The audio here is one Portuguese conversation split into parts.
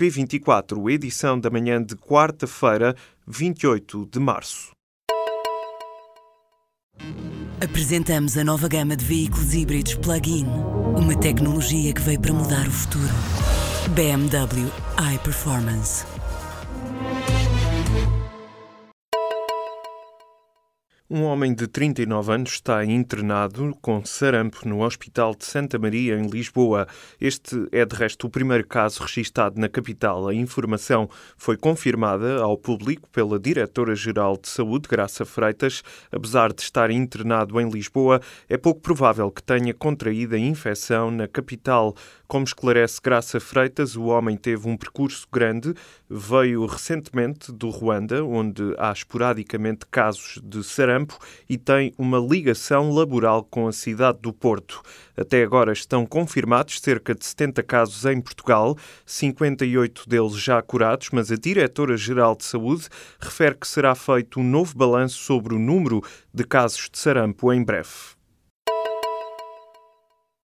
P24, edição da manhã de quarta-feira, 28 de março. Apresentamos a nova gama de veículos híbridos plug-in. Uma tecnologia que veio para mudar o futuro. BMW iPerformance. Um homem de 39 anos está internado com sarampo no Hospital de Santa Maria, em Lisboa. Este é, de resto, o primeiro caso registado na capital. A informação foi confirmada ao público pela Diretora-Geral de Saúde, Graça Freitas. Apesar de estar internado em Lisboa, é pouco provável que tenha contraído a infecção na capital. Como esclarece Graça Freitas, o homem teve um percurso grande, veio recentemente do Ruanda, onde há esporadicamente casos de sarampo campo e tem uma ligação laboral com a cidade do Porto. Até agora estão confirmados cerca de 70 casos em Portugal, 58 deles já curados, mas a Diretora-Geral de Saúde refere que será feito um novo balanço sobre o número de casos de sarampo em breve.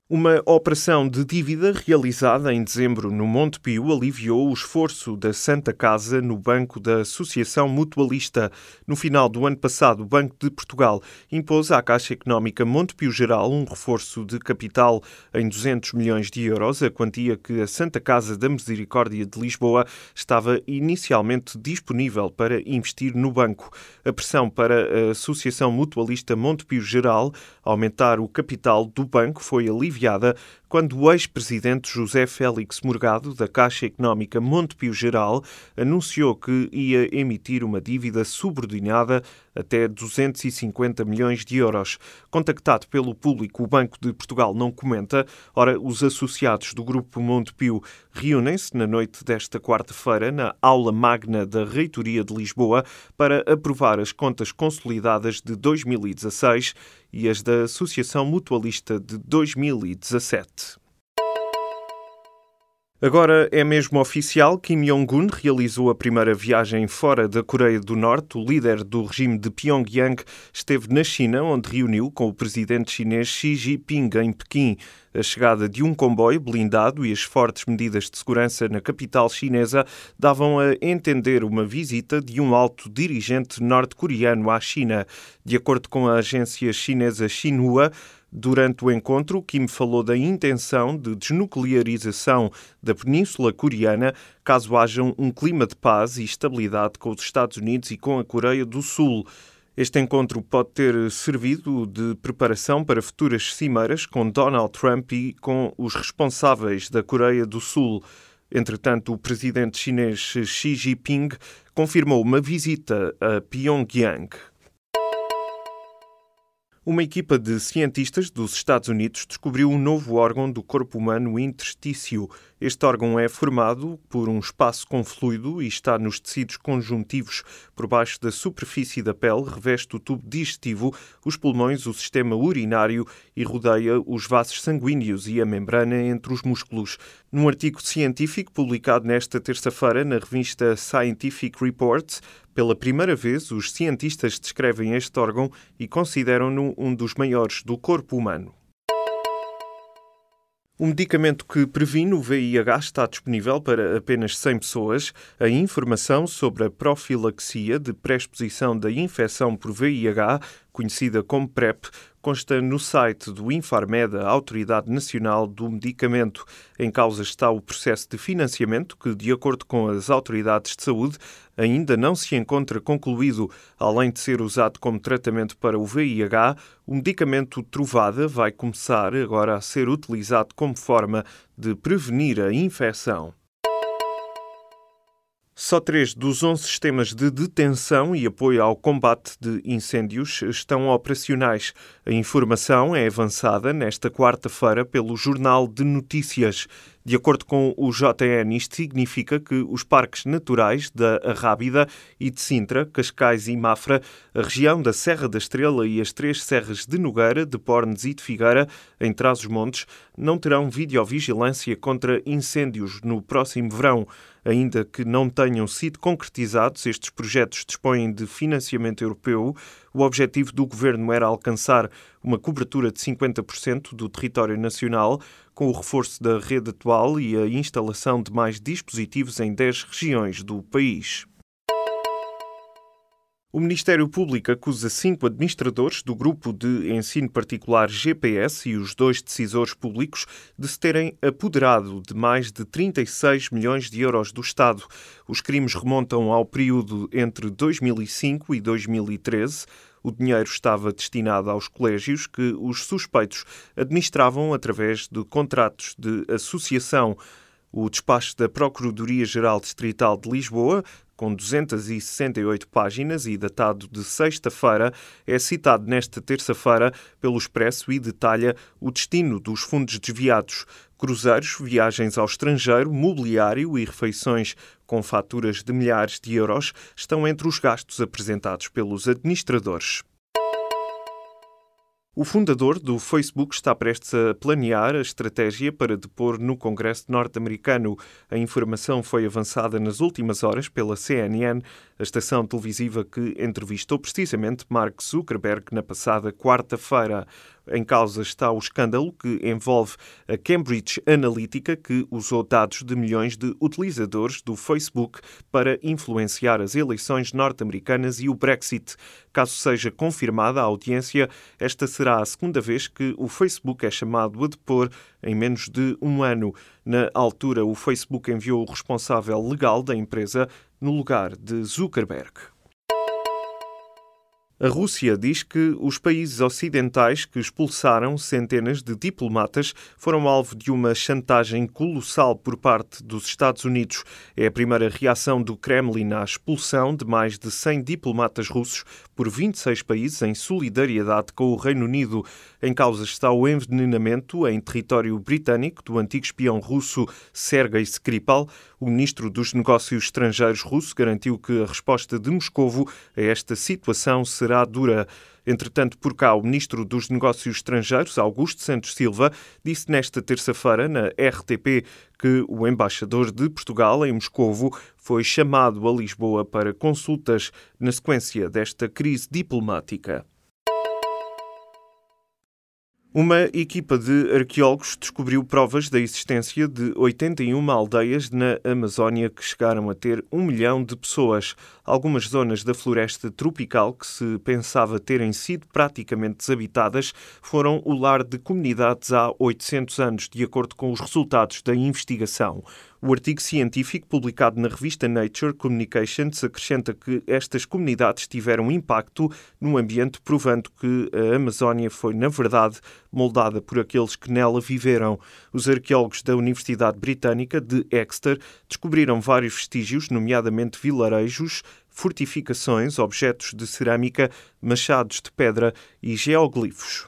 Uma operação de dívida realizada em dezembro no Monte Pio aliviou o esforço da Santa Casa no Banco da Associação Mutualista. No final do ano passado, o Banco de Portugal impôs à Caixa Económica Monte Pio Geral um reforço de capital em 200 milhões de euros, a quantia que a Santa Casa da Misericórdia de Lisboa estava inicialmente disponível para investir no banco. A pressão para a Associação Mutualista Monte Pio Geral aumentar o capital do banco foi aliviada aliviada quando o ex-presidente José Félix Morgado, da Caixa Económica Montepio Geral, anunciou que ia emitir uma dívida subordinada até 250 milhões de euros. Contactado pelo público, o Banco de Portugal não comenta. Ora, os associados do Grupo Montepio reúnem-se na noite desta quarta-feira na aula magna da Reitoria de Lisboa para aprovar as contas consolidadas de 2016 e as da Associação Mutualista de 2017. Agora é mesmo oficial, Kim Jong-un realizou a primeira viagem fora da Coreia do Norte. O líder do regime de Pyongyang esteve na China, onde reuniu com o presidente chinês Xi Jinping em Pequim. A chegada de um comboio blindado e as fortes medidas de segurança na capital chinesa davam a entender uma visita de um alto dirigente norte-coreano à China. De acordo com a agência chinesa Xinhua, Durante o encontro, Kim falou da intenção de desnuclearização da Península Coreana caso haja um clima de paz e estabilidade com os Estados Unidos e com a Coreia do Sul. Este encontro pode ter servido de preparação para futuras cimeiras com Donald Trump e com os responsáveis da Coreia do Sul. Entretanto, o presidente chinês Xi Jinping confirmou uma visita a Pyongyang. Uma equipa de cientistas dos Estados Unidos descobriu um novo órgão do corpo humano interstício. Este órgão é formado por um espaço com fluido e está nos tecidos conjuntivos. Por baixo da superfície da pele, reveste o tubo digestivo, os pulmões, o sistema urinário e rodeia os vasos sanguíneos e a membrana entre os músculos. Num artigo científico publicado nesta terça-feira na revista Scientific Reports, pela primeira vez, os cientistas descrevem este órgão e consideram-no um dos maiores do corpo humano. O medicamento que previne o VIH está disponível para apenas 100 pessoas. A informação sobre a profilaxia de pré-exposição da infecção por VIH, conhecida como PrEP, consta no site do Infarmed, a Autoridade Nacional do Medicamento. Em causa está o processo de financiamento que, de acordo com as autoridades de saúde, ainda não se encontra concluído. Além de ser usado como tratamento para o VIH, o medicamento Trovada vai começar agora a ser utilizado como forma de prevenir a infecção. Só três dos 11 sistemas de detenção e apoio ao combate de incêndios estão operacionais. A informação é avançada nesta quarta-feira pelo Jornal de Notícias. De acordo com o JN, isto significa que os parques naturais da Arrábida e de Sintra, Cascais e Mafra, a região da Serra da Estrela e as três serras de Nogueira, de Pornes e de Figueira, em Trás-os-Montes, não terão videovigilância contra incêndios no próximo verão. Ainda que não tenham sido concretizados, estes projetos dispõem de financiamento europeu. O objetivo do governo era alcançar uma cobertura de 50% do território nacional, com o reforço da rede atual e a instalação de mais dispositivos em 10 regiões do país. O Ministério Público acusa cinco administradores do grupo de ensino particular GPS e os dois decisores públicos de se terem apoderado de mais de 36 milhões de euros do Estado. Os crimes remontam ao período entre 2005 e 2013. O dinheiro estava destinado aos colégios que os suspeitos administravam através de contratos de associação. O despacho da Procuradoria-Geral Distrital de Lisboa com 268 páginas e datado de sexta-feira, é citado nesta terça-feira pelo Expresso e detalha o destino dos fundos desviados. Cruzeiros, viagens ao estrangeiro, mobiliário e refeições com faturas de milhares de euros estão entre os gastos apresentados pelos administradores. O fundador do Facebook está prestes a planear a estratégia para depor no Congresso norte-americano. A informação foi avançada nas últimas horas pela CNN, a estação televisiva que entrevistou precisamente Mark Zuckerberg na passada quarta-feira. Em causa está o escândalo que envolve a Cambridge Analytica, que usou dados de milhões de utilizadores do Facebook para influenciar as eleições norte-americanas e o Brexit. Caso seja confirmada a audiência, esta será a segunda vez que o Facebook é chamado a depor em menos de um ano. Na altura, o Facebook enviou o responsável legal da empresa no lugar de Zuckerberg. A Rússia diz que os países ocidentais que expulsaram centenas de diplomatas foram alvo de uma chantagem colossal por parte dos Estados Unidos. É a primeira reação do Kremlin à expulsão de mais de 100 diplomatas russos por 26 países em solidariedade com o Reino Unido. Em causa está o envenenamento em território britânico do antigo espião russo Sergei Skripal. O ministro dos Negócios Estrangeiros russo garantiu que a resposta de Moscovo a esta situação será dura. Entretanto, por cá, o ministro dos Negócios Estrangeiros, Augusto Santos Silva, disse nesta terça-feira na RTP que o embaixador de Portugal em Moscovo foi chamado a Lisboa para consultas na sequência desta crise diplomática. Uma equipa de arqueólogos descobriu provas da existência de 81 aldeias na Amazónia que chegaram a ter um milhão de pessoas. Algumas zonas da floresta tropical que se pensava terem sido praticamente desabitadas foram o lar de comunidades há 800 anos, de acordo com os resultados da investigação. O artigo científico publicado na revista Nature Communications acrescenta que estas comunidades tiveram impacto no ambiente, provando que a Amazónia foi, na verdade, moldada por aqueles que nela viveram. Os arqueólogos da Universidade Britânica de Exeter descobriram vários vestígios, nomeadamente vilarejos, fortificações, objetos de cerâmica, machados de pedra e geoglifos.